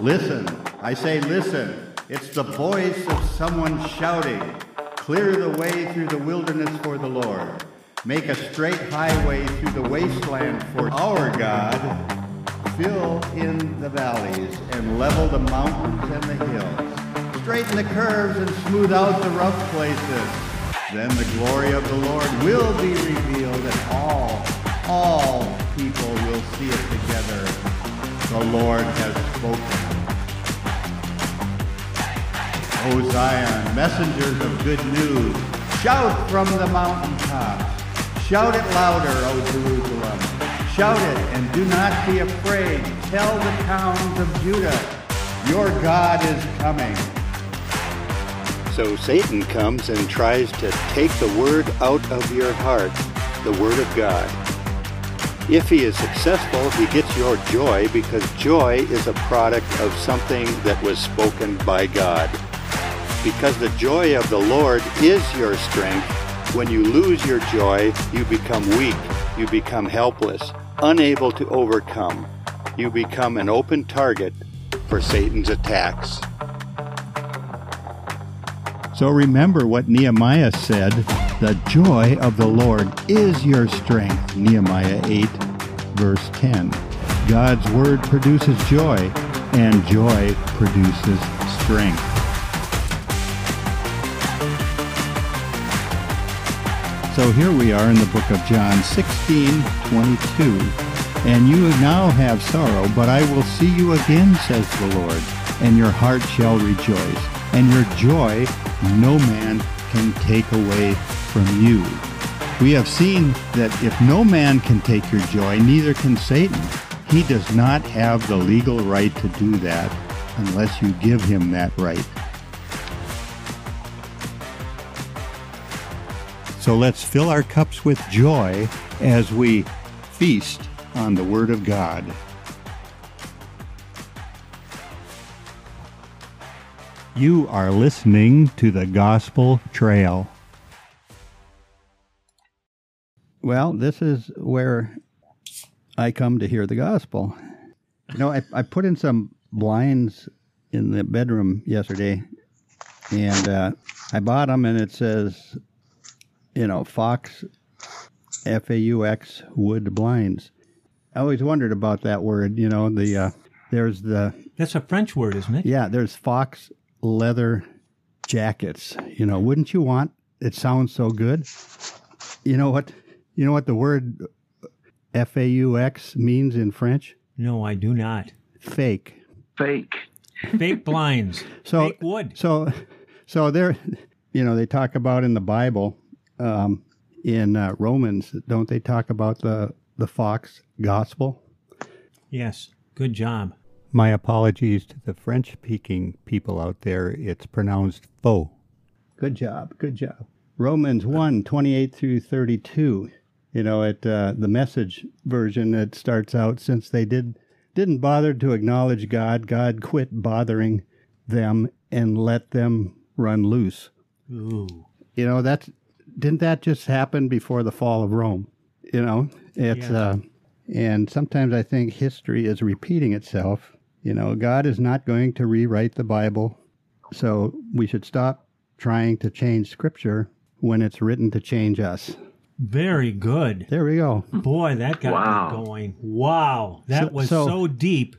Listen, I say listen. It's the voice of someone shouting. Clear the way through the wilderness for the Lord. Make a straight highway through the wasteland for our God. Fill in the valleys and level the mountains and the hills. Straighten the curves and smooth out the rough places. Then the glory of the Lord will be revealed and all, all people will see it together. The Lord has spoken. O Zion, messengers of good news, shout from the mountaintops. Shout it louder, O Jerusalem. Shout it and do not be afraid. Tell the towns of Judah, your God is coming. So Satan comes and tries to take the word out of your heart, the word of God. If he is successful, he gets your joy because joy is a product of something that was spoken by God. Because the joy of the Lord is your strength, when you lose your joy, you become weak, you become helpless, unable to overcome. You become an open target for Satan's attacks. So remember what Nehemiah said the joy of the Lord is your strength. Nehemiah 8, verse 10. God's word produces joy, and joy produces strength. So here we are in the book of John 16, 22. And you now have sorrow, but I will see you again, says the Lord, and your heart shall rejoice, and your joy no man can take away from you. We have seen that if no man can take your joy, neither can Satan. He does not have the legal right to do that unless you give him that right. So let's fill our cups with joy as we feast on the Word of God. You are listening to the Gospel Trail. Well, this is where I come to hear the gospel. You know, I, I put in some blinds in the bedroom yesterday, and uh, I bought them, and it says, you know, Fox, F A U X, wood blinds. I always wondered about that word. You know, the uh, there's the That's a French word, isn't it? yeah, there's Fox leather jackets. You know, wouldn't you want? It sounds so good. You know what? You know what the word F A U X means in French? No, I do not. Fake. Fake. Fake blinds. So Fake wood. So, so there, you know, they talk about in the Bible, um, in uh, Romans, don't they talk about the the fox gospel? Yes. Good job. My apologies to the French speaking people out there. It's pronounced faux. Good job. Good job. Romans 1 28 through 32. You know, at uh, the message version, it starts out since they did, didn't bother to acknowledge God, God quit bothering them and let them run loose. Ooh. You know, that's, didn't that just happen before the fall of Rome? You know, it's, Yeah. uh, and sometimes I think history is repeating itself. You know, God is not going to rewrite the Bible. So we should stop trying to change scripture when it's written to change us. Very good. There we go. Boy, that got Wow. me going. Wow. That So- was so- so, deep.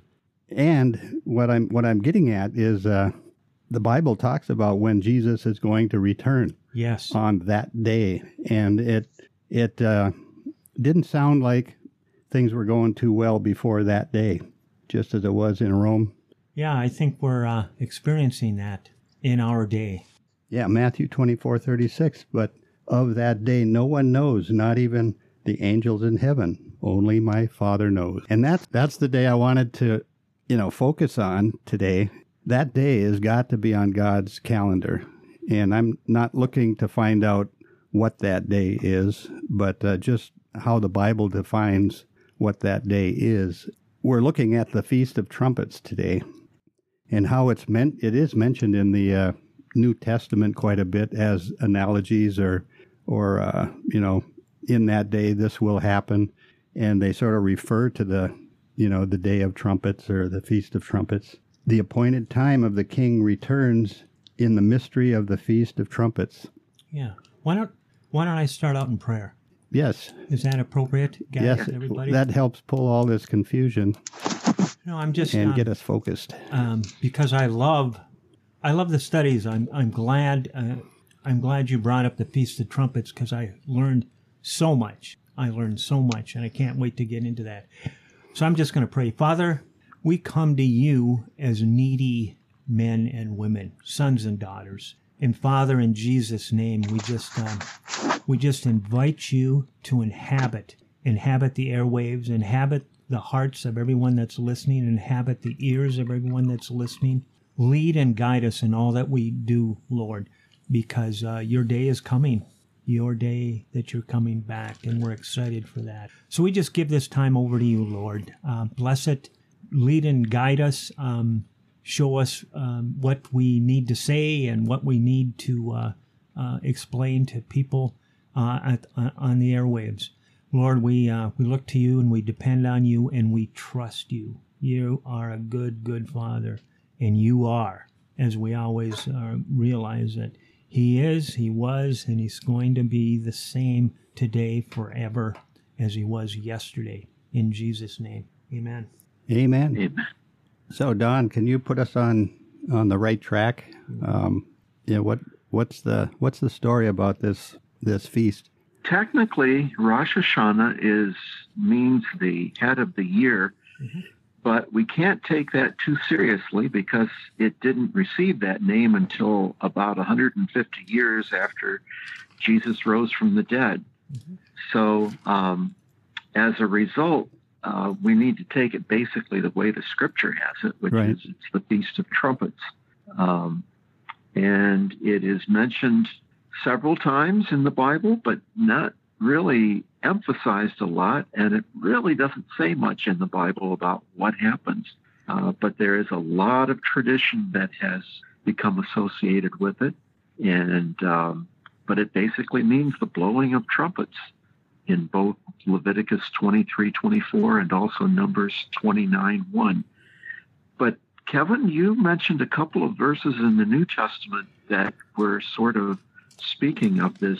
And what I'm what I'm getting at is uh, the Bible talks about when Jesus is going to return Yes. on that day, and it it uh, didn't sound like things were going too well before that day, just as it was in Rome. Yeah, I think we're uh, experiencing that in our day. Yeah, Matthew twenty four thirty six. But of that day, no one knows, not even the angels in heaven. Only my Father knows. And that's that's the day I wanted to, you know, focus on today. That day has got to be on God's calendar, and I'm not looking to find out what that day is, but uh, just how the Bible defines what that day is. We're looking at the Feast of Trumpets today, and how it's meant. It is mentioned in the uh, New Testament quite a bit as analogies or or uh, you know in that day this will happen and they sort of refer to the you know the day of trumpets or the feast of trumpets the appointed time of the king returns in the mystery of the Feast of Trumpets. Yeah. Why don't Why don't I start out in prayer? Yes, Is that appropriate, guys? yes, everybody. that helps pull all this confusion no, I'm just and uh, get us focused. um, because I love I love the studies. I'm I'm glad uh, I'm glad you brought up the Feast of Trumpets because I learned so much. I learned so much, and I can't wait to get into that. So I'm just going to pray, Father. We come to you as needy men and women, sons and daughters, and Father, in Jesus' name, we just um, we just invite you to inhabit inhabit the airwaves, inhabit the hearts of everyone that's listening, inhabit the ears of everyone that's listening. Lead and guide us in all that we do, Lord, because uh, your day is coming. Your day that you're coming back, and we're excited for that. So we just give this time over to you, Lord. Uh, bless it, lead and guide us. Um, show us um, what we need to say and what we need to uh, uh, explain to people uh, at, uh, on the airwaves. Lord, we uh, we look to you and we depend on you and we trust you. You are a good, good Father, and you are, as we always uh, realize that He is, He was, and He's going to be the same today, forever, as He was yesterday. In Jesus' name, Amen. Amen. Amen. So, Don, can you put us on on the right track? Um, yeah. What what's the what's the story about this this feast? Technically, Rosh Hashanah is means the head of the year, but we can't take that too seriously because it didn't receive that name until about 150 years after Jesus rose from the dead. So, um, as a result, uh, we need to take it basically the way the Scripture has it, which Right. is it's the Feast of Trumpets, um, and it is mentioned several times in the Bible, but not really emphasized a lot, and it really doesn't say much in the Bible about what happens. Uh, but there is a lot of tradition that has become associated with it, and um, but it basically means the blowing of trumpets in both Leviticus 23, 24, and also Numbers 29, 1. But Kevin, you mentioned a couple of verses in the New Testament that were sort of speaking of this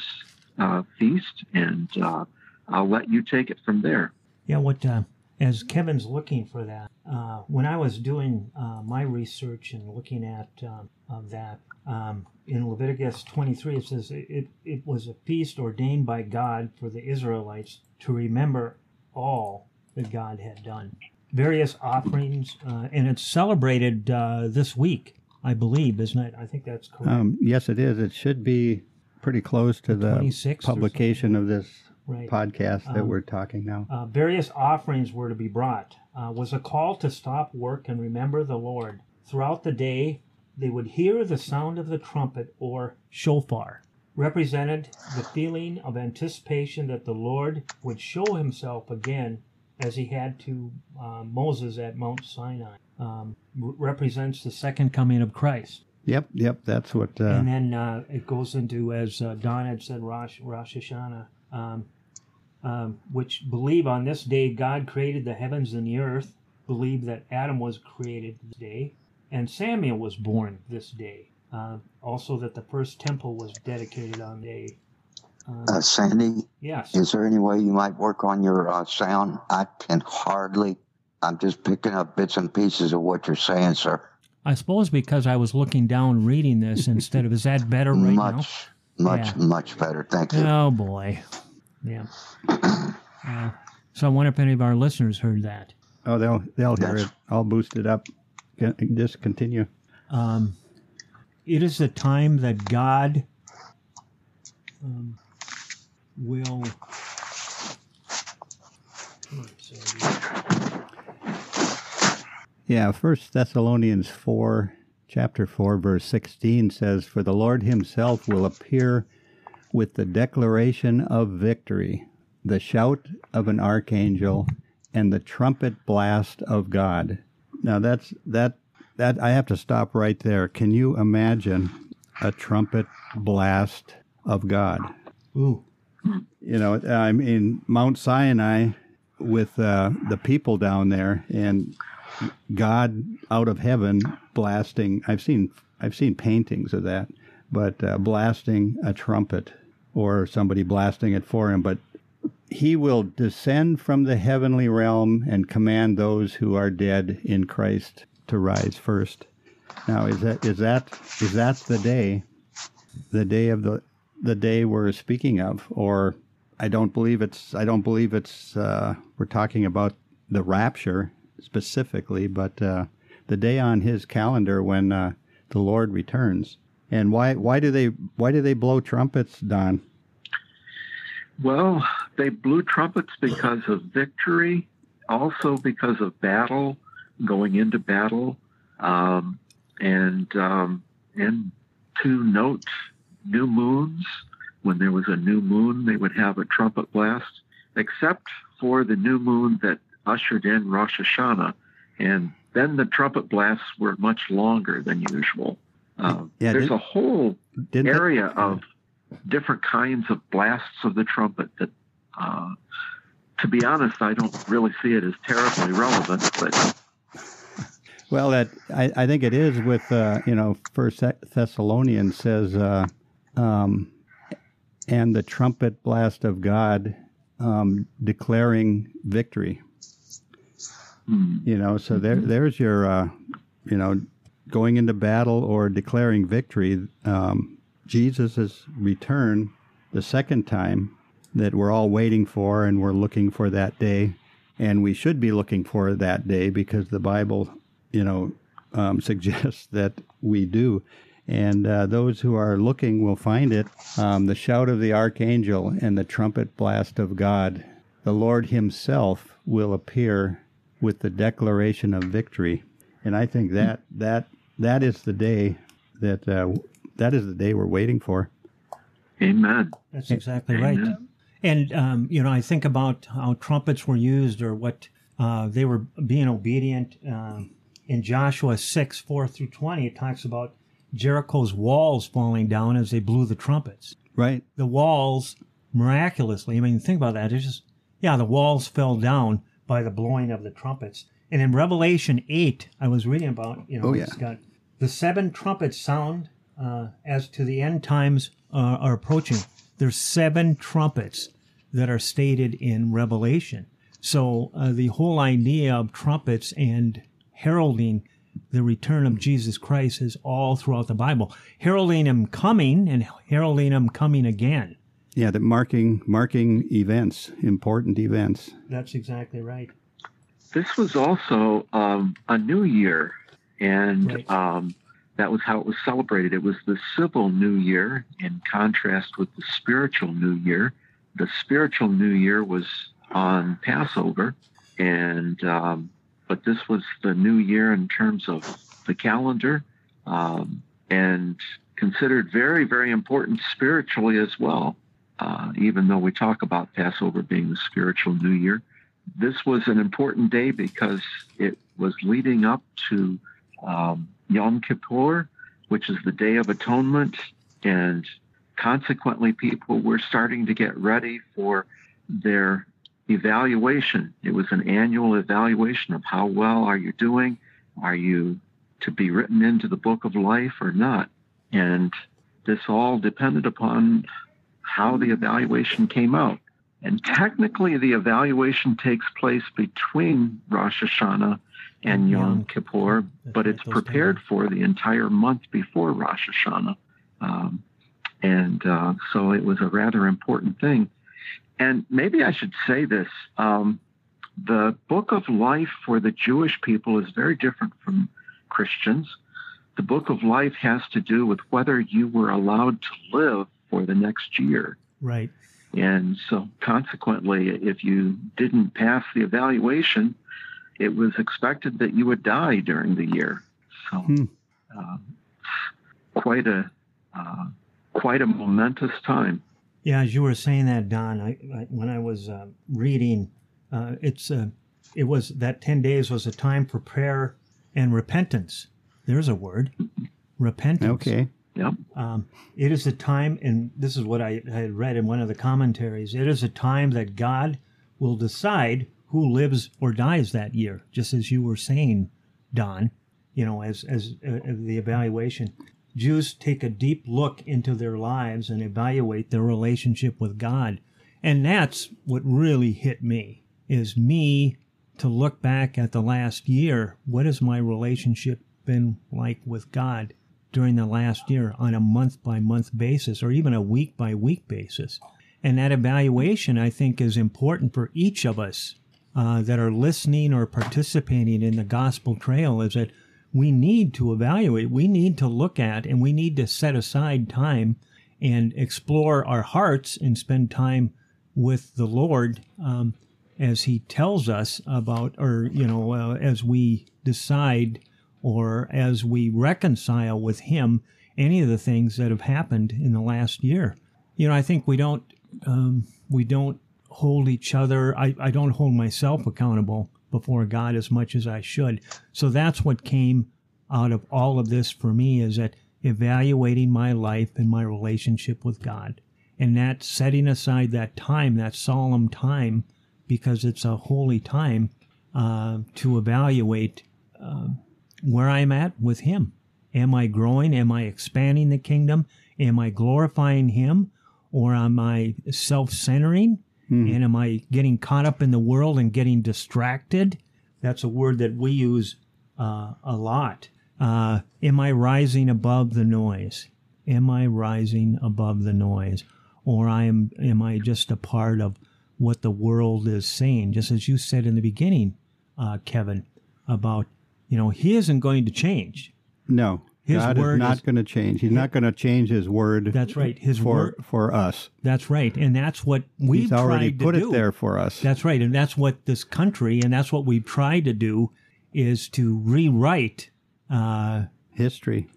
uh, feast, and uh, I'll let you take it from there. Yeah, what uh, as Kevin's looking for that, uh, when I was doing uh, my research and looking at um, of that um, in Leviticus 23, it says it, it was a feast ordained by God for the Israelites to remember all that God had done. Various offerings, uh, and it's celebrated uh, this week, I believe, isn't it? I think that's correct. Um, yes, it is. It should be pretty close to the 26th or publication of this right. podcast that Um, we're talking now. Uh, various offerings were to be brought. Uh, was a call to stop work and remember the Lord. Throughout the day, they would hear the sound of the trumpet or shofar, represented the feeling of anticipation that the Lord would show himself again as he had to uh, Moses at Mount Sinai. Um, represents the second coming of Christ. Yep, yep. That's what. Uh, And then uh, it goes into, as uh, Don had said, Rosh, Rosh Hashanah, um, um, which believe on this day God created the heavens and the earth, believe that Adam was created this day, and Samuel was born this day. Uh, also, that the first temple was dedicated on the day. Um, Uh, Sandy, yes. is there any way you might work on your uh, sound? I can hardly. I'm just picking up bits and pieces of what you're saying, sir. I suppose because I was looking down reading this instead of, is that better right much, much, Yeah. much better. Thank you. Oh, boy. Yeah. Uh, so I wonder if any of our listeners heard that. oh, they'll they'll hear That's- it. I'll boost it up. Can- Just continue. Um, it is the time that God um, will. Yeah, First Thessalonians four, chapter four, verse sixteen says, "For the Lord Himself will appear with the declaration of victory, the shout of an archangel, and the trumpet blast of God." Now that's that that I have to stop right there. Can you imagine a trumpet blast of God? Ooh, you know, I mean, Mount Sinai with uh, the people down there, and God out of heaven blasting. I've seen I've seen paintings of that, but uh, blasting a trumpet or somebody blasting it for him. But he will descend from the heavenly realm and command those who are dead in Christ to rise first. Now, is that is that is that the day, the day of the the day we're speaking of, or I don't believe it's I don't believe it's uh, we're talking about the rapture specifically, but uh, the day on his calendar when uh, the Lord returns. And why why do they why do they blow trumpets, Don? Well, they blew trumpets because of victory, also because of battle, going into battle, um, and um, and to note new moons. When there was a new moon, they would have a trumpet blast, except for the new moon that ushered in Rosh Hashanah, and then the trumpet blasts were much longer than usual. Uh, yeah, there's a whole area of different kinds of blasts of the trumpet that, uh, to be honest, I don't really see it as terribly relevant. But well, that I, I think it is with uh, you know First Thessalonians says, uh, um, and the trumpet blast of God um, declaring victory. Mm-hmm. You know, so there there's your uh, you know going into battle or declaring victory. Um, Jesus' return the second time that we're all waiting for and we're looking for that day. And we should be looking for that day because the Bible, you know, um, suggests that we do. And uh, those who are looking will find it. Um, the shout of the archangel and the trumpet blast of God. The Lord Himself will appear with the declaration of victory. And I think that that that is the day that uh, that is the day we're waiting for. Amen. That's exactly right. And um, you know, I think about how trumpets were used, or what uh, they were being obedient. Uh, in Joshua six four through twenty, it talks about Jericho's walls falling down as they blew the trumpets. Right. The walls miraculously. I mean, think about that. It's just yeah, the walls fell down by the blowing of the trumpets. And in Revelation eight, I was reading about you know, oh, yeah. it's got the seven trumpets sound uh, as to the end times uh, are approaching. There's seven trumpets that are stated in Revelation. So uh, the whole idea of trumpets and heralding the return of Jesus Christ is all throughout the Bible, heralding him coming and heralding him coming again. Yeah, that marking marking events, important events. That's exactly right. This was also um, a new year, and right. um, that was how it was celebrated. It was the civil New Year in contrast with the spiritual New Year. The spiritual New Year was on Passover, and um, but this was the New Year in terms of the calendar, um, and considered very, very important spiritually as well. Uh, even though we talk about Passover being the spiritual New Year, this was an important day because it was leading up to um, Yom Kippur, which is the Day of Atonement, and consequently, people were starting to get ready for their evaluation. It was an annual evaluation of how well are you doing? Are you to be written into the book of life or not? And this all depended upon how the evaluation came out. And technically, the evaluation takes place between Rosh Hashanah and Yom Kippur, but it's prepared for the entire month before Rosh Hashanah. Um, and uh, so it was a rather important thing. And maybe I should say this um, the book of life for the Jewish people is very different from Christians. The book of life has to do with whether you were allowed to live for the next year. Right. And so, consequently, if you didn't pass the evaluation, it was expected that you would die during the year. So, hmm. uh, quite a uh, quite a momentous time. Yeah, as you were saying that, Don, I, I when I was uh, reading, uh, it's uh, it was that ten days was a time for prayer and repentance. There's a word, repentance. Okay. Yep. Um, it is a time, and this is what I, I had read in one of the commentaries. It is a time that God will decide who lives or dies that year, just as you were saying, Don. You know, as as uh, the evaluation, Jews take a deep look into their lives and evaluate their relationship with God, and that's what really hit me. Is me to look back at the last year. What has my relationship been like with God during the last year on a month by month basis, or even a week by week basis? And that evaluation, I think, is important for each of us uh, that are listening or participating in the gospel trail. Is that we need to evaluate, we need to look at, and we need to set aside time and explore our hearts and spend time with the Lord um, as He tells us about, or, you know, uh, as we decide or as we reconcile with Him any of the things that have happened in the last year. You know, I think we don't um, we don't hold each other. I, I don't hold myself accountable before God as much as I should. So that's what came out of all of this for me is that evaluating my life and my relationship with God. And that setting aside that time, that solemn time, because it's a holy time, uh, to evaluate uh, where I'm at with Him. Am I growing? Am I expanding the kingdom? Am I glorifying Him? or am I self centering? Mm. And am I getting caught up in the world and getting distracted? That's a word that we use uh, a lot. Uh, am I rising above the noise? Am I rising above the noise? Or I am, am I just a part of what the world is saying? Just as you said in the beginning, uh, Kevin, about, you know, he isn't going to change. No. His God word is not going to change. He's not going to change His word. That's right. His for word for us. That's right, and that's what we've He's already tried to put do. it there for us. That's right, and that's what this country and that's what we've tried to do is to rewrite uh, history.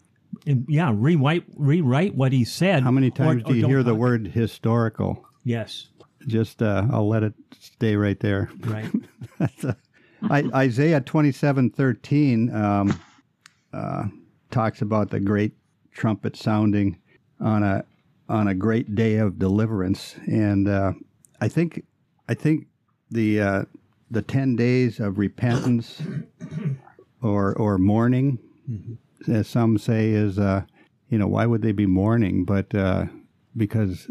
Yeah, rewrite rewrite what he said. How many times or, do you hear the word historical? Yes. Just uh, I'll let it stay right there. Right. a, I, Isaiah twenty seven thirteen. Um, uh, talks about the great trumpet sounding on a on a great day of deliverance, and uh, I think I think the uh, the ten days of repentance or or mourning, mm-hmm. as some say, is uh, you know why would they be mourning? But uh, because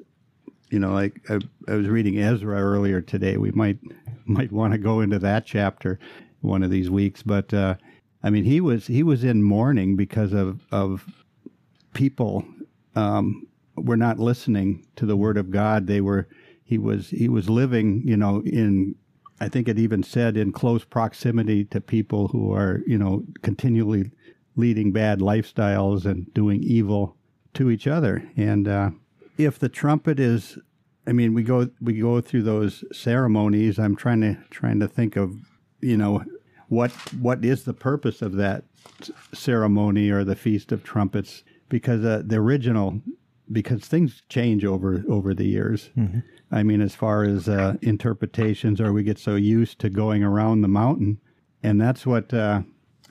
you know, like I, I was reading Ezra earlier today, we might might want to go into that chapter one of these weeks, but uh, I mean, he was he was in mourning because of of people um, were not listening to the word of God. They were he was he was living, you know, in I think it even said in close proximity to people who are, you know, continually leading bad lifestyles and doing evil to each other. And uh, if the trumpet is, I mean, we go we go through those ceremonies. I'm trying to trying to think of, you know, what what is the purpose of that ceremony or the feast of trumpets? Because uh, the original because things change over over the years. Mm-hmm. i mean as far as uh, interpretations or we get so used to going around the mountain. And that's what uh,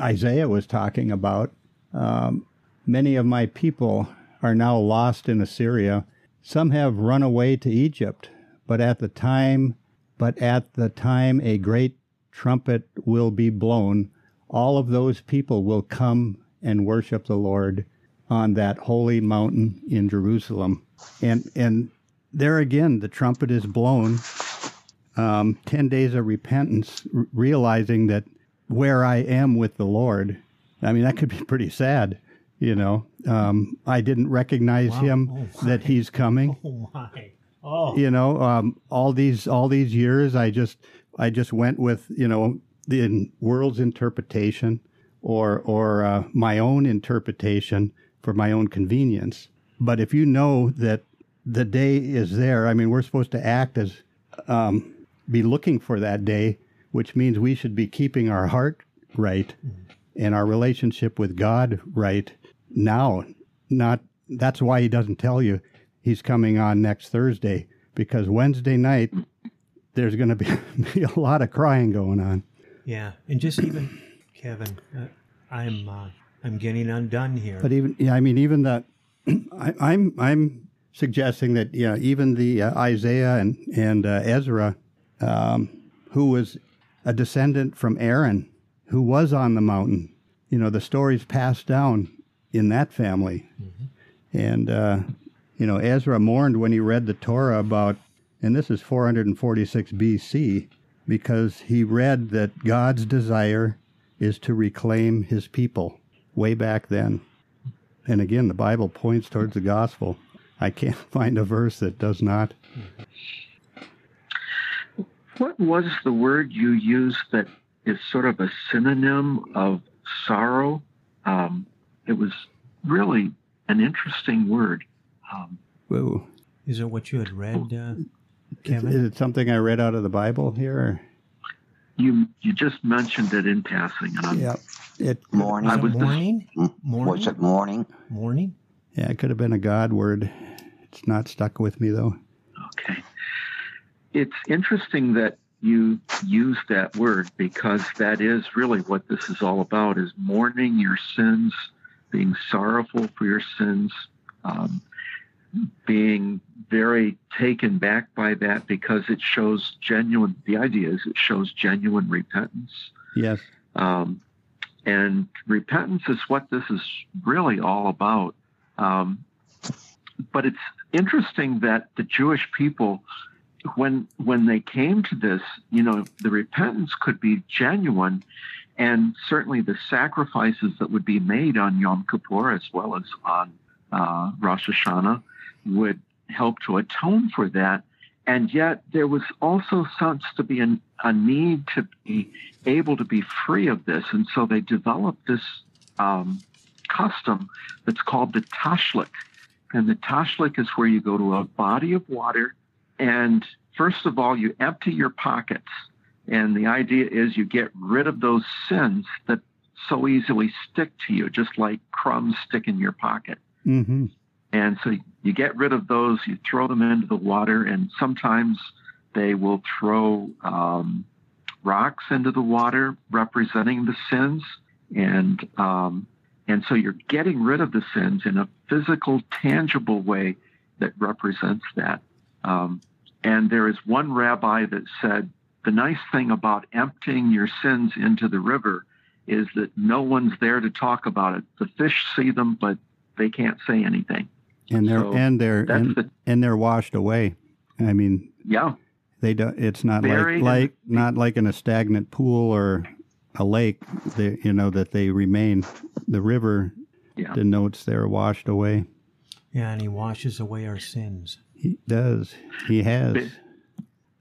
isaiah was talking about. Um, many of my people are now lost in assyria. Some have run away to egypt but at the time but at the time a great trumpet will be blown, all of those people will come and worship the Lord on that holy mountain in Jerusalem. And and there again, the trumpet is blown. Um, Ten days of repentance, r- realizing that where I am with the Lord. I mean, that could be pretty sad. You know, um, I didn't recognize wow. him oh, that he's coming. Oh my! Oh, you know, um, all these all these years, I just I just went with you know the world's interpretation or or uh, my own interpretation for my own convenience. But if you know that the day is there, I mean, we're supposed to act as um, be looking for that day, which means we should be keeping our heart right and our relationship with God right now. Not that's why he doesn't tell you he's coming on next Thursday because Wednesday night there's going to be, be a lot of crying going on. Yeah, and just even Kevin, uh, I'm uh, I'm getting undone here. But even yeah, I mean even that I, I'm, I'm suggesting that yeah, even the uh, Isaiah and and uh, Ezra, um, who was a descendant from Aaron who was on the mountain. You know, the stories passed down in that family. And, uh, you know, Ezra mourned when he read the Torah about, and this is 446 BC, because he read that God's desire is to reclaim his people way back then. And again, the Bible points towards the gospel. I can't find a verse that does not. What was the word you used that is sort of a synonym of sorrow? Um, it was really an interesting word. Um, Whoa. Is it what you had read, uh, Is, Kevin? is it something I read out of the Bible here? Or? you you just mentioned it in passing, and I'm, Yeah. It, Mourning. Is I it was just- mourning? Mourning? Was it mourning? Mourning? yeah, it could have been a God word. It's not stuck with me, though. Okay. It's interesting that you use that word because that is really what this is all about is mourning your sins, being sorrowful for your sins, um, being very taken back by that because it shows genuine, the idea is it shows genuine repentance. Yes. Um, and repentance is what this is really all about. Um, but it's interesting that the Jewish people, when when they came to this, you know, the repentance could be genuine, and certainly the sacrifices that would be made on Yom Kippur as well as on uh, Rosh Hashanah would help to atone for that. And yet there was also sensed to be an, a need to be able to be free of this. And so they developed this um, custom that's called the tashlik. And the tashlik is where you go to a body of water and first of all, you empty your pockets. And the idea is you get rid of those sins that so easily stick to you, just like crumbs stick in your pocket. Mm-hmm. And so you get rid of those, you throw them into the water, and sometimes they will throw um, rocks into the water representing the sins. And, um, and so you're getting rid of the sins in a physical, tangible way that represents that. Um, and there is one rabbi that said the nice thing about emptying your sins into the river is that no one's there to talk about it. The fish see them, but they can't say anything. And they're So and they're and, the and they're washed away. I mean, yeah. they don't. It's not Buried like in like not like in a stagnant pool or a lake. They, you know that they remain. The river Yeah. denotes they're washed away. Yeah, and he washes away our sins. He does. He has. Ba-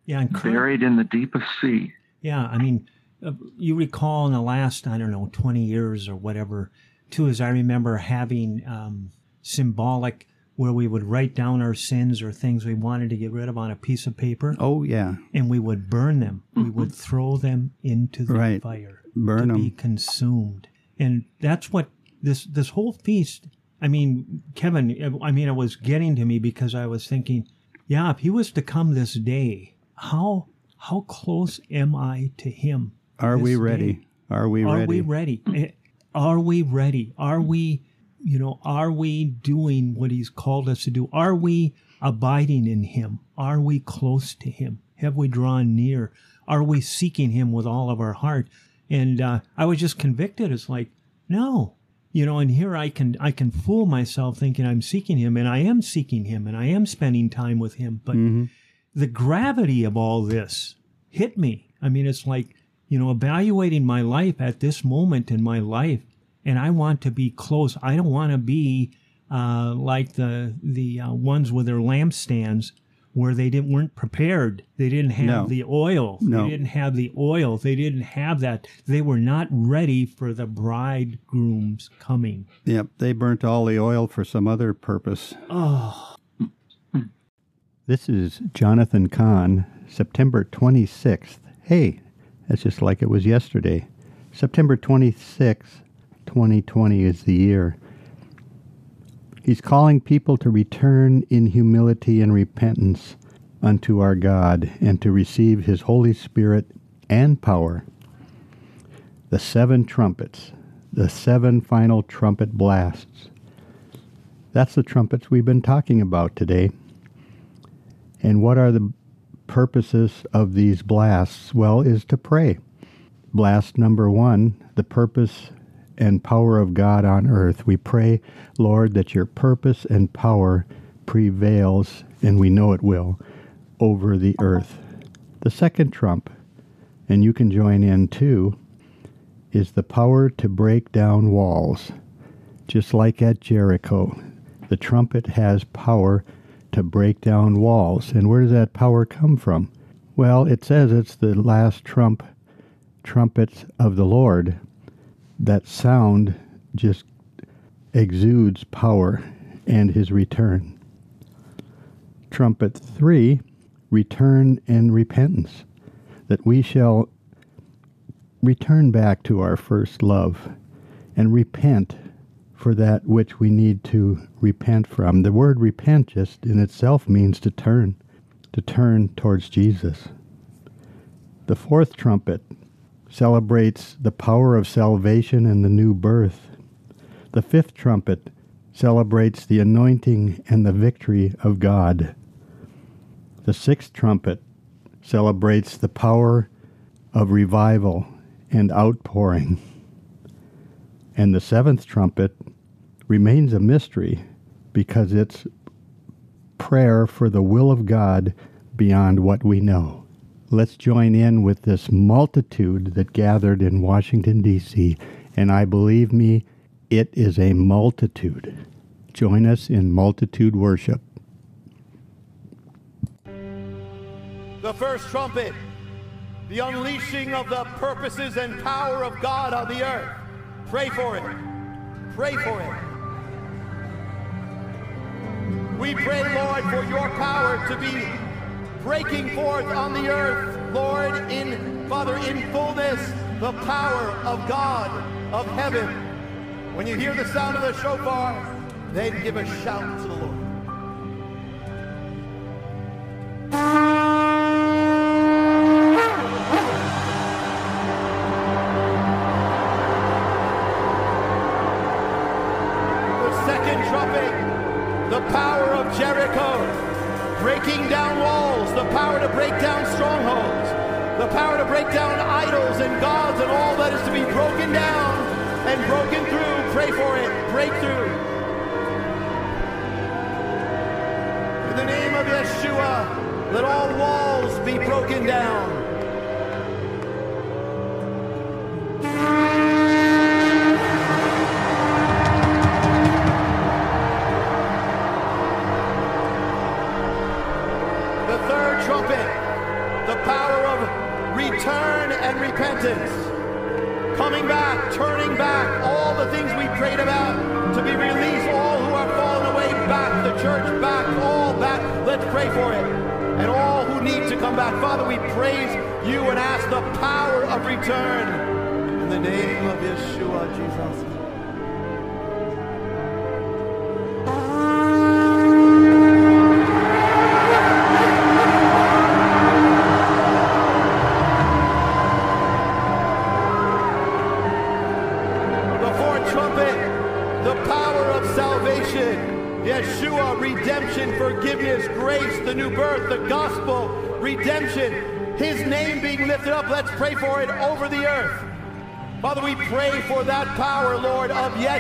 Yeah, and cur- Buried in the deepest sea. Yeah, I mean, uh, you recall in the last, I don't know, 20 years or whatever, too, as I remember having um, symbolic where we would write down our sins or things we wanted to get rid of on a piece of paper Oh yeah, and we would burn them. We would throw them into the Right. fire burn to be them. consumed. And that's what this this whole feast. I mean, Kevin. I mean, it was getting to me because I was thinking, yeah, if he was to come this day, how how close am I to him? Are we ready? day? Are we ready? Are ready? we ready? Eh, Are we ready? Are we, you know, are we doing what he's called us to do? Are we abiding in him? Are we close to him? Have we drawn near? Are we seeking him with all of our heart? And uh, I was just convicted. It's like, no, you know, and here I can I can fool myself thinking I'm seeking him, and I am seeking him, and I am spending time with him. But Mhm. the gravity of all this hit me. I mean, it's like, you know, evaluating my life at this moment in my life, and I want to be close. I don't want to be uh, like the the uh, ones with their lampstands where they didn't weren't prepared. They didn't have No. the oil. No. They didn't have the oil. They didn't have that. They were not ready for the bridegroom's coming. Yep, they burnt all the oil for some other purpose. Oh, This is Jonathan Cahn, September 26th. Hey, that's just like it was yesterday. September 26th, 2020 is the year. He's calling people to return in humility and repentance unto our God and to receive His Holy Spirit and power. The seven trumpets, the seven final trumpet blasts. That's the trumpets we've been talking about today. And what are the purposes of these blasts? Well, is to pray. blast number one, the purpose and power of God on earth. We pray, Lord, that your purpose and power prevails, and we know it will, over the earth. The second trump, and you can join in too, is the power to break down walls. Just like at Jericho, the trumpet has power to break down walls. And where does that power come from? Well, it says it's the last trump, trumpets of the Lord. That sound just exudes power and his return. Trumpet 3, return and repentance, that we shall return back to our first love and repent for that which we need to repent from. The word repent just in itself means to turn, to turn towards Jesus. The fourth trumpet celebrates the power of salvation and the new birth. The fifth trumpet celebrates the anointing and the victory of God. The sixth trumpet celebrates the power of revival and outpouring. And the seventh trumpet remains a mystery because it's prayer for the will of God beyond what we know. Let's join in with this multitude that gathered in Washington, D.C., and I believe me, it is a multitude. Join us in multitude worship. The first trumpet the unleashing of the purposes and power of God on the earth. Pray for it. Pray for it. We pray, Lord, for your power to be breaking forth on the earth, Lord, in, Father, in fullness, the power of God of heaven. When you hear the sound of the shofar, then give a shout to the Lord. Let all walls be broken down.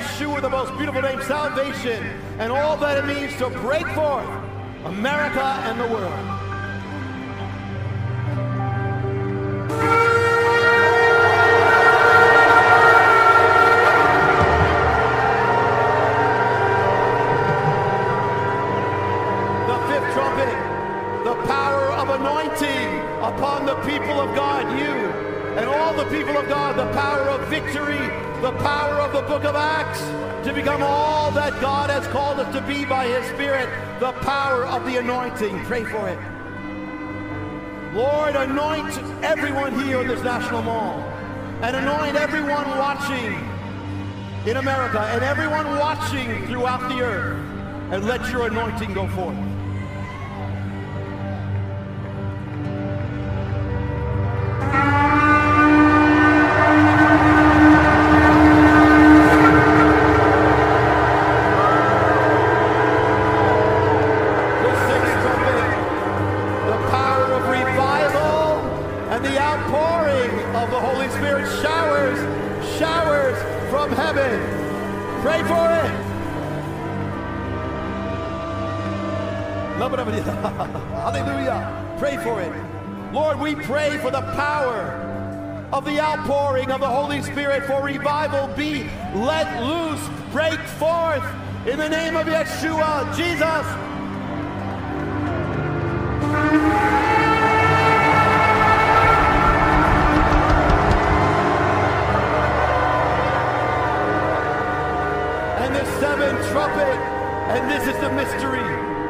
Yeshua, the most beautiful name, salvation, and all that it means to break forth America and the world. Book of Acts to become all that God has called us to be by his Spirit, the power of the anointing. Pray for it. Lord, anoint everyone here in this National Mall and anoint everyone watching in America and everyone watching throughout the earth and let your anointing go forth. Let loose, break forth in the name of Yeshua, Jesus. And the seventh trumpet, and this is the mystery.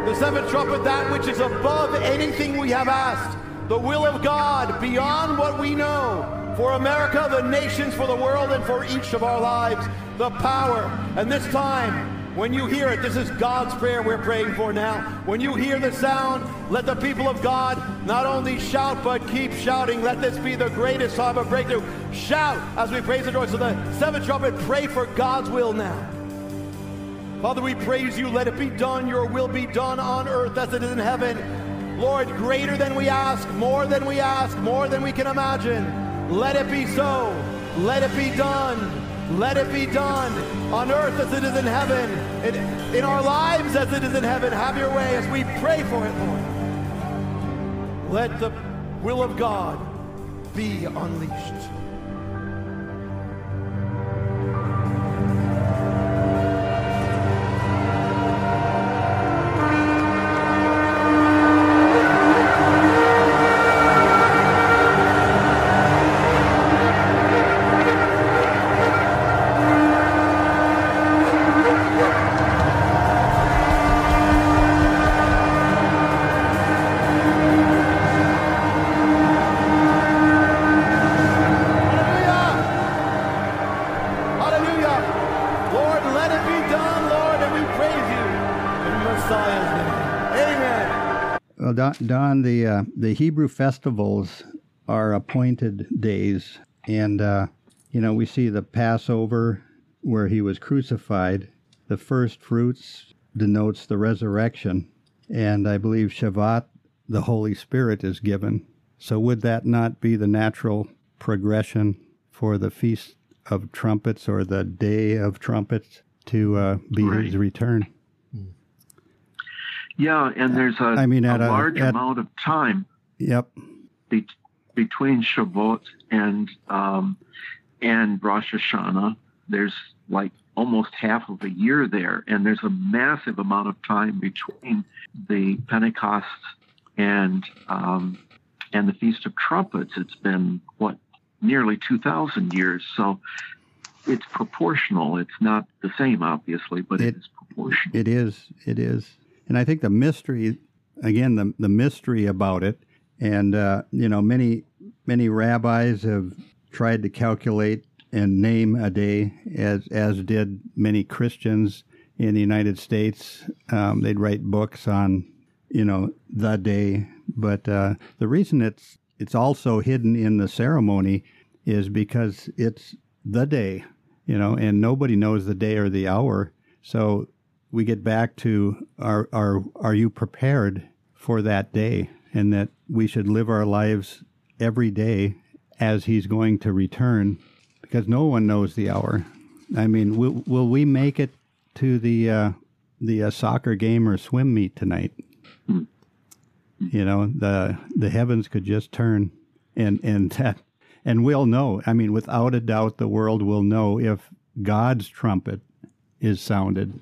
The seventh trumpet, that which is above anything we have asked, the will of God beyond what we know, for America, the nations, for the world, and for each of our lives, the power. And this time, when you hear it, this is God's prayer we're praying for now. When you hear the sound, let the people of God not only shout, but keep shouting. Let this be the greatest time of breakthrough. Shout as we praise the Lord. So the seventh trumpet, pray for God's will now. Father, we praise you. Let it be done. Your will be done on earth as it is in heaven. Lord, greater than we ask, more than we ask, more than we can imagine. Let it be so. Let it be done. Let it be done on earth as it is in heaven, in, in our lives as it is in heaven. Have your way as we pray for it, Lord. Let the will of God be unleashed. Don, Don the uh, the Hebrew festivals are appointed days, and uh, you know we see the Passover where he was crucified. The first fruits denotes the resurrection, and I believe Shavuot, the Holy Spirit, is given. So would that not be the natural progression for the feast of trumpets or the day of trumpets to uh, be Right. his return? Yeah, and there's a, I mean, a a- large at- amount of time Yep. be- between Shavuot and um, and Rosh Hashanah. There's like almost half of a year there, and there's a massive amount of time between the Pentecost and um, and the Feast of Trumpets. It's been what nearly two thousand years, so it's proportional. It's not the same, obviously, but It- it is proportional. It is. It is. And I think the mystery, again, the the mystery about it, and uh, you know, many many rabbis have tried to calculate and name a day, as as did many Christians in the United States. Um, they'd write books on, you know, the day. But uh, the reason it's it's also hidden in the ceremony is because it's the day, you know, and nobody knows the day or the hour. So we get back to are are are you prepared for that day? And that we should live our lives every day as he's going to return because no one knows the hour. I mean will will we make it to the uh, the uh, soccer game or swim meet tonight? You know the the heavens could just turn and and that and we'll know. I mean without a doubt the world will know if god's trumpet is sounded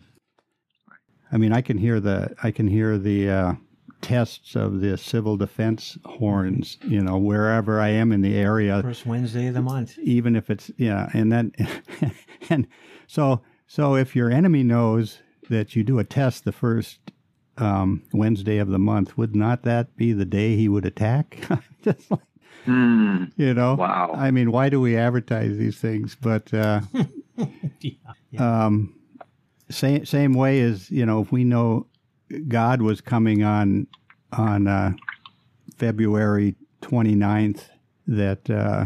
I mean, I can hear the I can hear the uh, tests of the civil defense horns. You know, wherever I am in the area, First Wednesday of the month. even if it's yeah, and then and so so if your enemy knows that you do a test the first um, Wednesday of the month, would not that be the day he would attack? Just like Hmm. you know, Wow. I mean, why do we advertise these things? But uh, Yeah. um, same same way as you know, if we know God was coming on on uh, February 29th, that uh,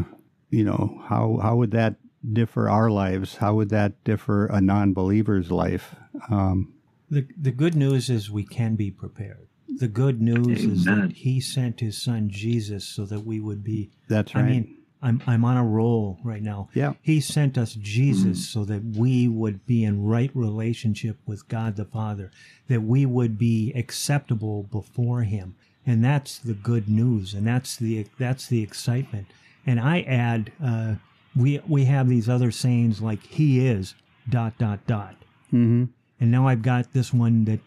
you know how how would that differ our lives? How would that differ a non-believer's life? Um, The the good news is we can be prepared. The good news is that He sent His Son Jesus so that we would be. that's right. I mean, I'm I'm on a roll right now. Yeah. He sent us Jesus so that we would be in right relationship with God the Father, that we would be acceptable before him. And that's the good news and that's the that's the excitement. And I add uh, we we have these other sayings like he is dot dot dot. Mm-hmm. And now I've got this one that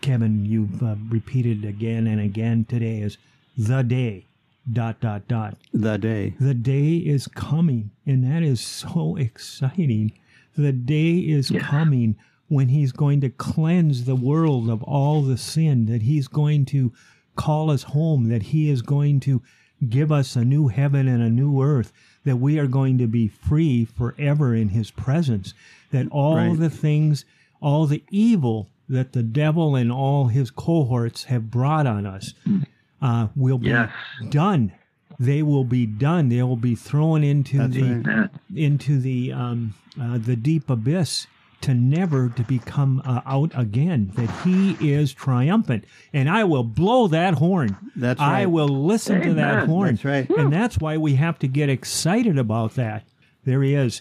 Kevin you've uh, repeated again and again today is the day dot dot dot. The day. The day is coming, and that is so exciting. The day is Yeah. coming when he's going to cleanse the world of all the sin, that he's going to call us home, that he is going to give us a new heaven and a new earth, that we are going to be free forever in his presence, that all Right. the things, all the evil that the devil and all his cohorts have brought on us mm. Uh, will be Yes. done. They will be done. They will be thrown into That's the right. Into the um, uh, the deep abyss to never to become uh, out again. That he is triumphant, and I will blow that horn. That's right. I will listen to that horn. That's right. and that's why we have to get excited about that. There he is.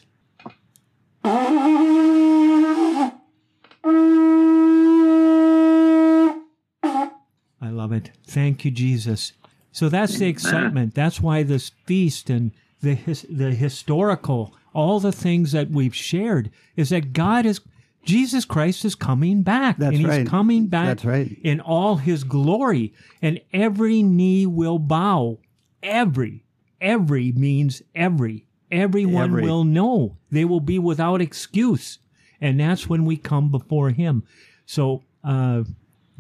It. Thank you, Jesus. So that's the excitement. That's why this feast and the his, the historical, all the things that we've shared is that God is Jesus Christ is coming back, That's and He's right. coming back That's right. in all His glory, and every knee will bow. Every, every means every. Everyone Every. will know. They will be without excuse, and that's when we come before Him. So. uh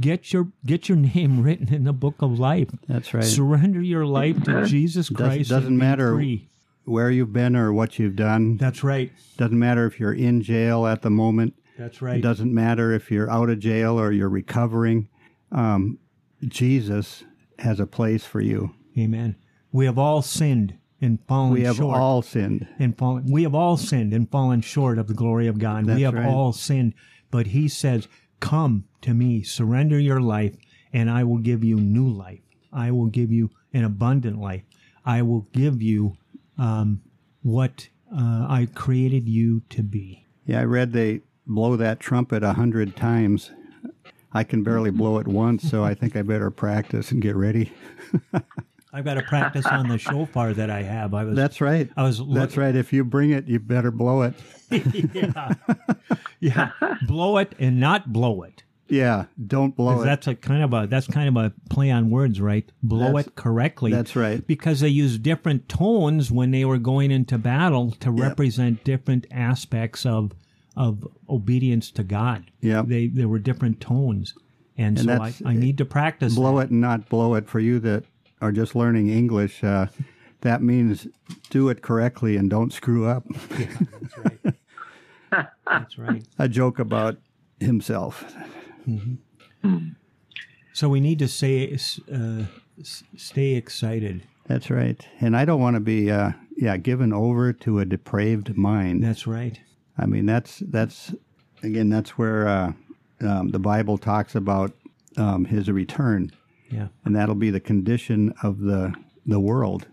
Get your get your name written in the book of life. That's right. Surrender your life to Jesus Doesn't- Christ. doesn't matter free. Where you've been or what you've done. That's right. Doesn't matter if you're in jail at the moment. That's right. It right. doesn't matter if you're out of jail or you're recovering. Um, Jesus has a place for you. Amen. We have all sinned and fallen We have short. all sinned. and fallen. We have all sinned and fallen short of the glory of God. That's we have right. all sinned, but He says, "Come to me, surrender your life, and I will give you new life. I will give you an abundant life. I will give you um, what uh, I created you to be." Yeah, I read they blow that trumpet a hundred times. I can barely blow it once, so I think I better practice and get ready. I've got to practice on the shofar that I have. I was That's right. I was That's right. If you bring it, you better blow it. yeah, yeah. blow it and not blow it. Yeah, don't blow it. That's a kind of a that's kind of a play on words, right? Blow That's- it correctly. that's right. Because they used different tones when they were going into battle to represent different aspects of of obedience to God. Yeah, They there were different tones, and, And so I, I need to practice. blow that. it and not blow it. For you that are just learning English, uh, that means do it correctly and don't screw up. That's right. that's right. A joke about himself. So we need to say uh, stay excited. That's right. And I don't want to be, uh, yeah, given over to a depraved mind. That's right. I mean, that's that's again, that's where uh, um, the Bible talks about um, his return, Yeah. and that'll be the condition of the the world.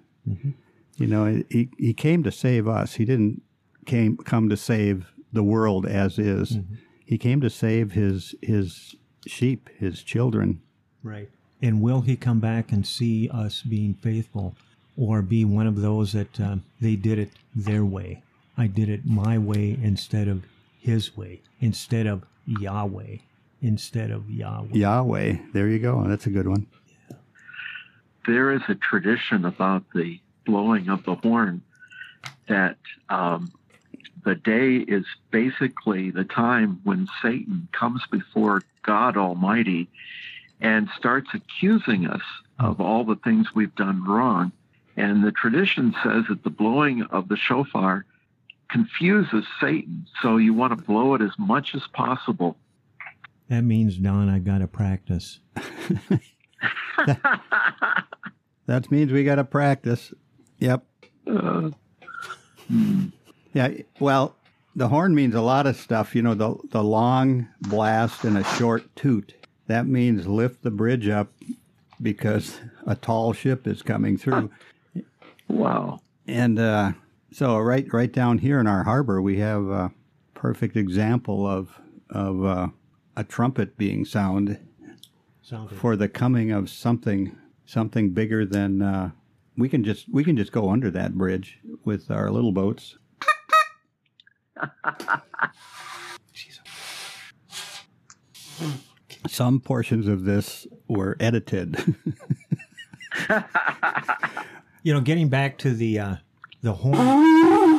You know, he he came to save us. He didn't came come to save the world as is. He came to save his his sheep, his children. Right. And will he come back and see us being faithful or be one of those that um, they did it their way? I did it my way instead of his way, instead of Yahweh, instead of Yahweh. Yahweh. There you go. That's a good one. there is a tradition about the blowing of the horn that um, the day is basically the time when Satan comes before God Almighty and starts accusing us of all the things we've done wrong. And the tradition says that the blowing of the shofar confuses Satan. So you want to blow it as much as possible. That means, Don, I got to practice. That means we got to practice. Yep. Uh, Yeah. Well, the horn means a lot of stuff. You know, the the long blast and a short toot. That means lift the bridge up because a tall ship is coming through. wow. And uh, so right right down here in our harbor, we have a perfect example of of uh, a trumpet being sound Sounded. for the coming of something something bigger than uh, we can just we can just go under that bridge with our little boats. Some portions of this were edited. You know, getting back to the uh, the horn.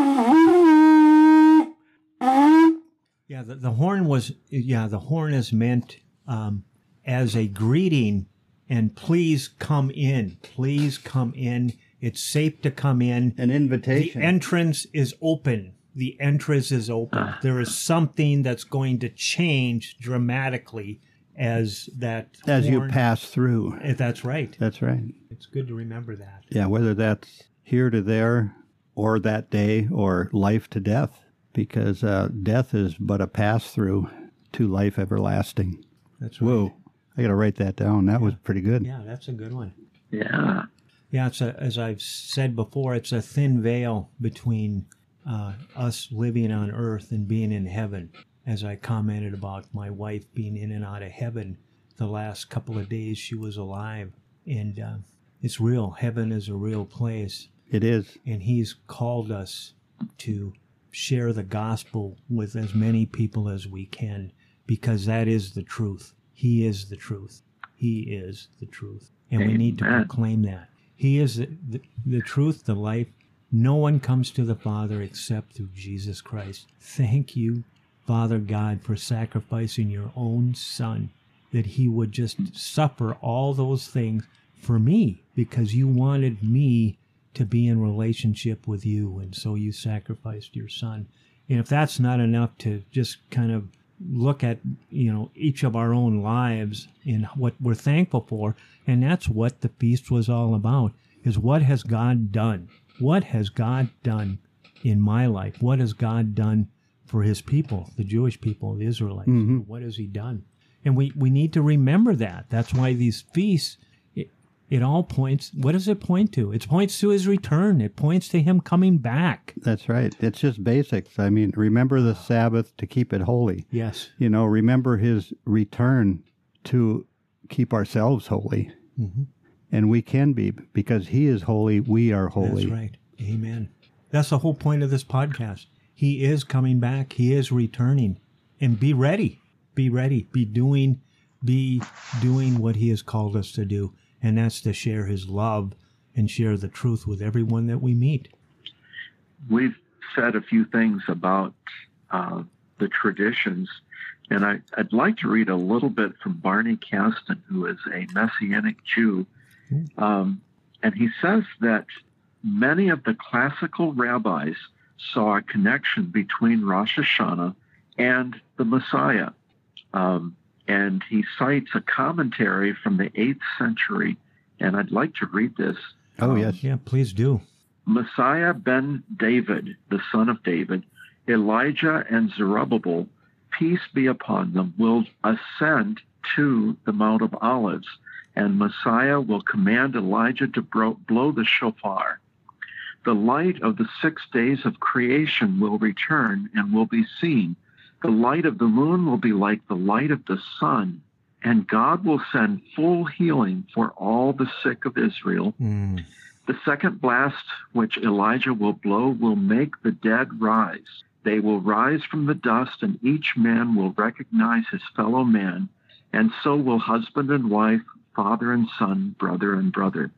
Yeah, the, the horn was yeah the horn is meant um, as a greeting and please come in, please come in. It's safe to come in. An invitation. The entrance is open. The entrance is open. There is something that's going to change dramatically as that as you pass through. Eh, That's right. That's right. It's good to remember that. Yeah, whether that's here to there or that day or life to death, because uh, death is but a pass through to life everlasting. That's right. Whoa. I got to write that down. That was pretty good. Yeah, that's a good one. Yeah. Yeah, it's a, as I've said before, it's a thin veil between uh, us living on earth and being in heaven. As I commented about my wife being in and out of heaven the last couple of days she was alive. And uh, it's real. Heaven is a real place. It is. And He's called us to share the gospel with as many people as we can because that is the truth. He is the truth. He is the truth. And we need to proclaim that. He is the, the, the truth, the life. No one comes to the Father except through Jesus Christ. Thank you, Father God, for sacrificing your own Son, that He would just suffer all those things for me because you wanted me to be in relationship with you. And so you sacrificed your Son. And if that's not enough to just kind of look at you know each of our own lives and what we're thankful for and that's what the feast was all about is what has god done? What has god done in my life? What has god done for his people the jewish people the israelites? Mm-hmm. What has he done? And we we need to remember that. That's why these feasts it all points what does it point to it points to his return it points to him coming back That's right. It's just basics. I mean, remember the Sabbath to keep it holy. yes You know, remember his return to keep ourselves holy. Mm-hmm. And we can be because he is holy, we are holy. That's right. Amen. That's the whole point of this podcast. He is coming back. He is returning. And be ready. Be ready. Be doing be doing what he has called us to do. And that's to share his love and share the truth with everyone that we meet. We've said a few things about uh, the traditions, and I, I'd like to read a little bit from Barney Kasdan, who is a Messianic Jew. Um, and he says that many of the classical rabbis saw a connection between Rosh Hashanah and the Messiah. Um, and he cites a commentary from the 8th century, and I'd like to read this. Oh, Um, yes. Yeah, please do. Messiah ben David, the son of David, Elijah and Zerubbabel, peace be upon them, will ascend to the Mount of Olives, and Messiah will command Elijah to bro- blow the shofar. The light of the six days of creation will return and will be seen. The light of the moon will be like the light of the sun, and God will send full healing for all the sick of Israel. Mm. The second blast which Elijah will blow will make the dead rise. They will rise from the dust, and each man will recognize his fellow man, and so will husband and wife, father and son, brother and brother.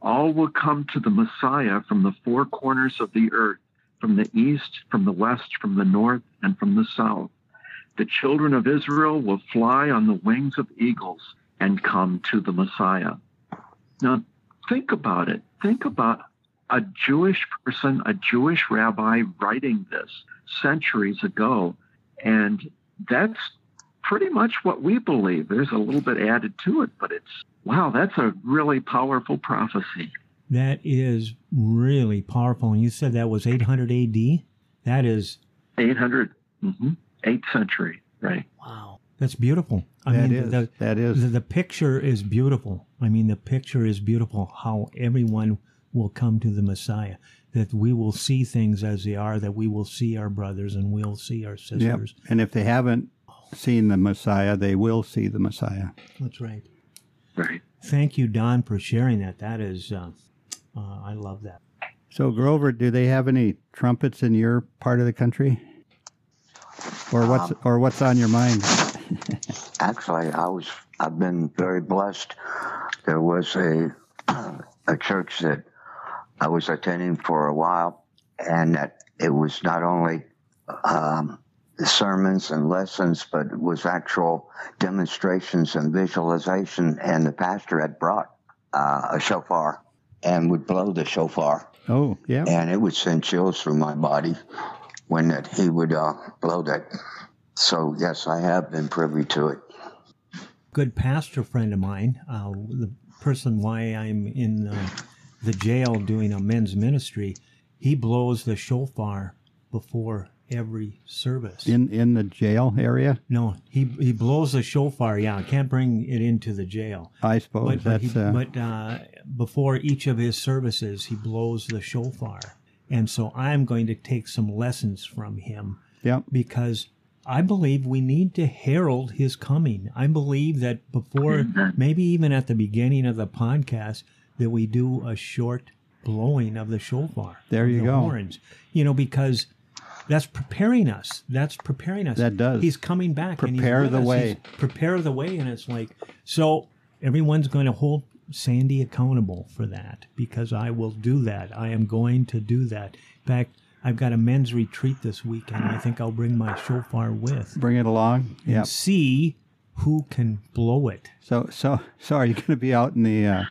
All will come to the Messiah from the four corners of the earth, from the east, from the west, from the north, and from the south. The children of Israel will fly on the wings of eagles and come to the Messiah. Now, think about it. Think about a Jewish person, a Jewish rabbi writing this centuries ago. And that's pretty much what we believe. There's a little bit added to it, but it's wow, that's a really powerful prophecy. That is really powerful. And you said that was 800 AD? That is 800, mhm, 8th century, right? wow. That's beautiful. I That mean, is. the, that the, the picture is beautiful. I mean, the picture is beautiful how everyone will come to the Messiah. that we will see things as they are, that we will see our brothers and we'll see our Yep. sisters. And if they haven't seen the Messiah, they will see the Messiah. That's right. Right. Thank you, Don, for sharing that. That is, uh, uh, I love that. So, Grover, do they have any trumpets in your part of the country? Or what's or what's on your mind? Actually, I was I've been very blessed. There was a a church that I was attending for a while, and that it was not only um, sermons and lessons, but it was actual demonstrations and visualization. And the pastor had brought uh, a shofar and would blow the shofar, Oh, yeah. and it would send chills through my body when that he would uh, blow that. So yes, I have been privy to it. good pastor friend of mine, uh, the person why I'm in uh, the jail doing a men's ministry, he blows the shofar before every service. In in the jail area, no, he he blows the shofar. Yeah, can't bring it into the jail. I suppose But, but, that's he, uh, but uh, before each of his services, he blows the shofar, and so I'm going to take some lessons from him yeah. because I believe we need to herald his coming. I believe that before, maybe even at the beginning of the podcast, that we do a short blowing of the shofar. There of you the go. Horns, you know, because that's preparing us. That's preparing us. That does. He's coming back. and he's Prepare the us. way. He's- prepare the way, and it's like so. Everyone's going to hold Sandy accountable for that because I will do that. I am going to do that. In fact, I've got a men's retreat this weekend. I think I'll bring my shofar with Bring it along. Yeah. see who can blow it. So so so are you going to be out in the uh,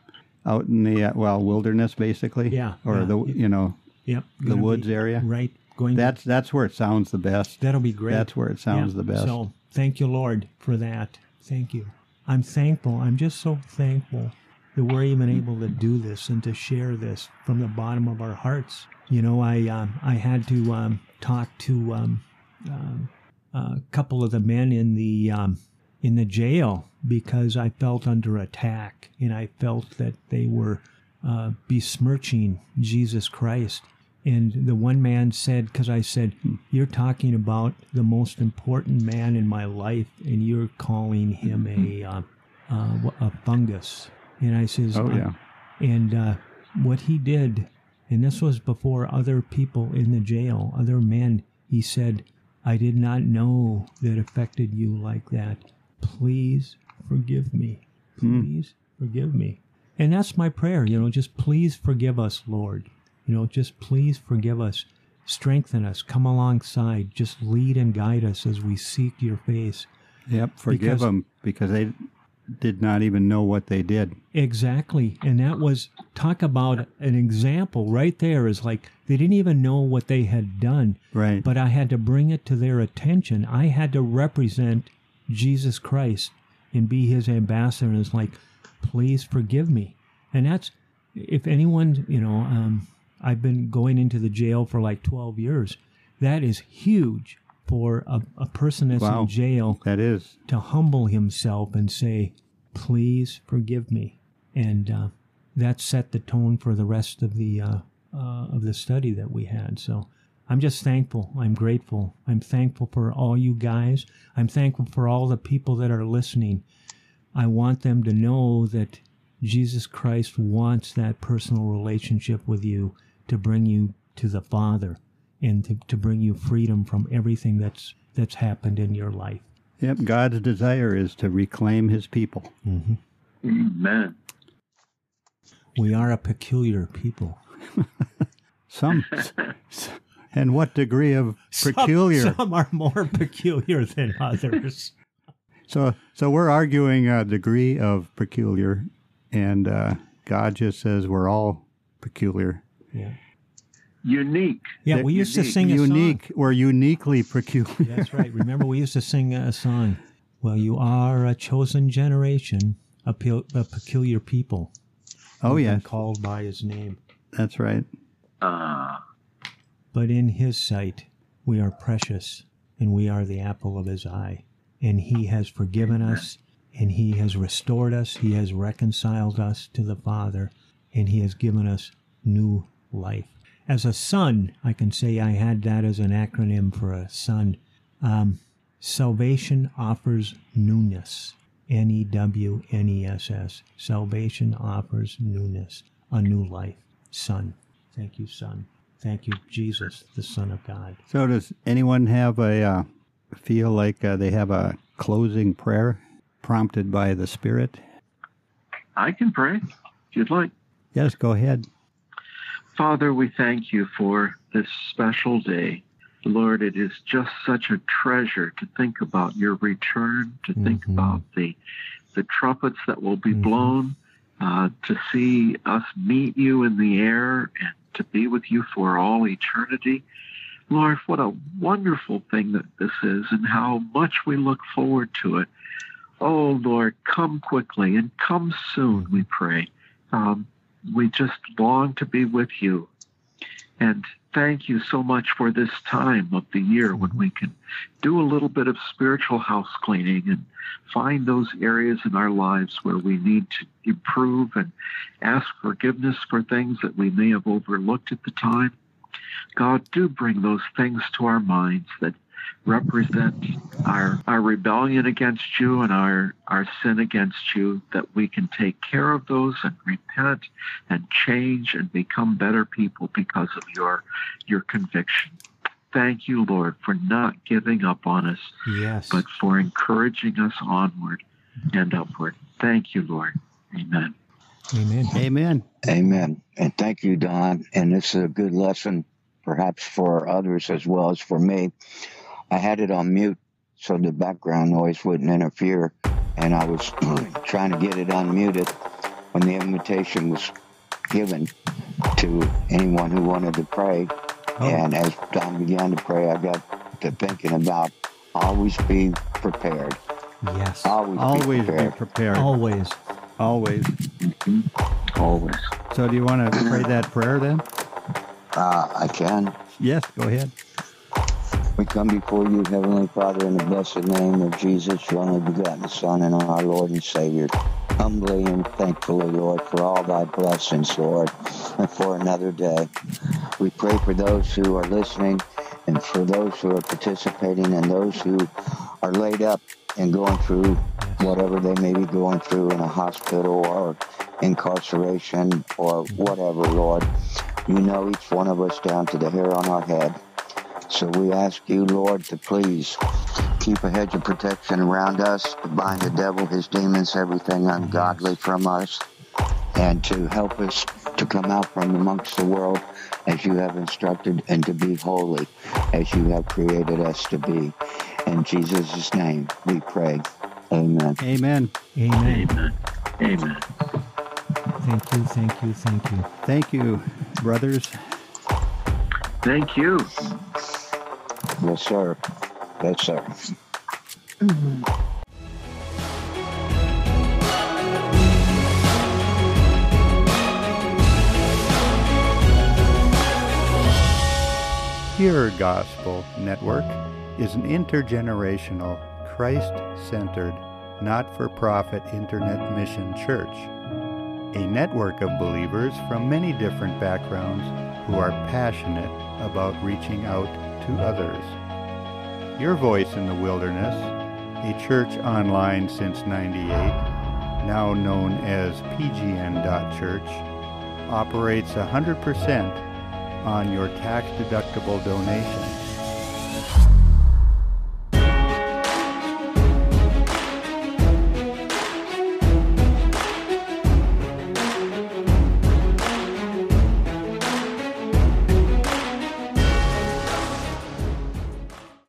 out in the uh, well wilderness basically? Yeah, Or yeah. the you know Yep, the woods area. right? Going That's that's where it sounds the best. that'll be great. That's where it sounds Yeah, the best. So thank you, Lord, for that. Thank you. I'm thankful. I'm just so thankful that we're even able to do this and to share this from the bottom of our hearts. You know, I um, I had to um, talk to um, um, a couple of the men in the um, in the jail because I felt under attack and I felt that they were uh, besmirching Jesus Christ. And the one man said, because I said, You're talking about the most important man in my life, and you're calling him a, uh, uh, a fungus. And I says, Oh, yeah. and uh, what he did, and this was before other people in the jail, other men, he said, I did not know that affected you like that. Please forgive me. Please forgive me. And that's my prayer, you know, just please forgive us, Lord. You know, just please forgive us. Strengthen us. Come alongside. Just lead and guide us as we seek your face. Yep. Forgive Because- them because they did not even know what they did. Exactly. And that was, talk about an example right there is like they didn't even know what they had done, Right. but I had to bring it to their attention. I had to represent Jesus Christ and be his ambassador. And it's like, please forgive me. And that's, if anyone, you know, um, I've been going into the jail for like 12 years. That is huge for a, a person that's Wow. in jail that is. to humble himself and say, "Please forgive me," and uh, that set the tone for the rest of the uh, uh, of the study that we had. So I'm just thankful. I'm grateful. I'm thankful for all you guys. I'm thankful for all the people that are listening. I want them to know that Jesus Christ wants that personal relationship with you to bring you to the Father and to, to bring you freedom from everything that's that's happened in your life. Yep. God's desire is to reclaim His people. Amen. We are a peculiar people. Some. and what degree of peculiar? Some, some are more peculiar than others. So, so we're arguing a degree of peculiar, and uh, God just says we're all peculiar. Yeah. Unique. Yeah, we used to sing a Unique. We're uniquely peculiar. That's right. Remember, we used to sing a song. Well, you are a chosen generation, a, pe- a peculiar people. Oh We've been yes, called by His name. that's right. Uh, But in His sight, we are precious, and we are the apple of His eye. And He has forgiven us, and He has restored us. He has reconciled us to the Father, and He has given us new life. as a son, I can say I had that as an acronym for a son. Um, salvation offers newness. N E W N E S S. Salvation offers newness, a new life. Son. Thank you, Son. Thank you, Jesus, the Son of God. So, does anyone have a uh, feel like uh, they have a closing prayer prompted by the Spirit? I can pray if you'd like. Yes, go ahead. Father, we thank you for this special day. Lord, it is just such a treasure to think about your return, to think Mhm. about the the trumpets that will be Mhm. blown, uh, to see us meet you in the air and to be with you for all eternity. Lord, what a wonderful thing that this is and how much we look forward to it. Oh, Lord, come quickly and come soon, we pray. Um, we just long to be with you. And thank you so much for this time of the year when we can do a little bit of spiritual house cleaning and find those areas in our lives where we need to improve and ask forgiveness for things that we may have overlooked at the time. God, do bring those things to our minds that represent our our rebellion against you and our our sin against you that we can take care of those and repent and change and become better people because of your your conviction thank you lord for not giving up on us Yes. but for encouraging us onward and upward thank you lord amen Amen. Amen. Amen. And thank you, Don. And this is a good lesson, perhaps for others as well as for me. I had it on mute so the background noise wouldn't interfere. And I was trying to get it unmuted when the invitation was given to anyone who wanted to pray. Oh. And as Don began to pray, I got to thinking about always be prepared. Yes. Always, Always be be prepared. prepared. Always. Always. always So, do you want to pray that prayer then? Uh, I can. Yes, go ahead. We come before you, Heavenly Father, in the blessed name of Jesus, your only begotten Son, and our Lord and Savior. Humbly and thankfully, Lord, for all thy blessings, Lord, and for another day. We pray for those who are listening and for those who are participating and those who are laid up and going through whatever they may be going through in a hospital or incarceration or whatever, Lord. You know each one of us down to the hair on our head. So we ask you, Lord, to please keep a hedge of protection around us, to bind the devil, his demons, everything ungodly from us, and to help us to come out from amongst the world as you have instructed and to be holy as you have created us to be. In Jesus' name we pray. Amen. Amen. Amen. amen amen Thank you. Thank you. Thank you. Thank you, brothers. thank you Yes, sir. Yes, sir. Pure Gospel Network is an intergenerational, Christ centered, not for profit internet mission church. A network of believers from many different backgrounds who are passionate about reaching out to others. Your Voice in the Wilderness, a church online since 98, now known as PGN.Church, operates 100% on your tax deductible donation.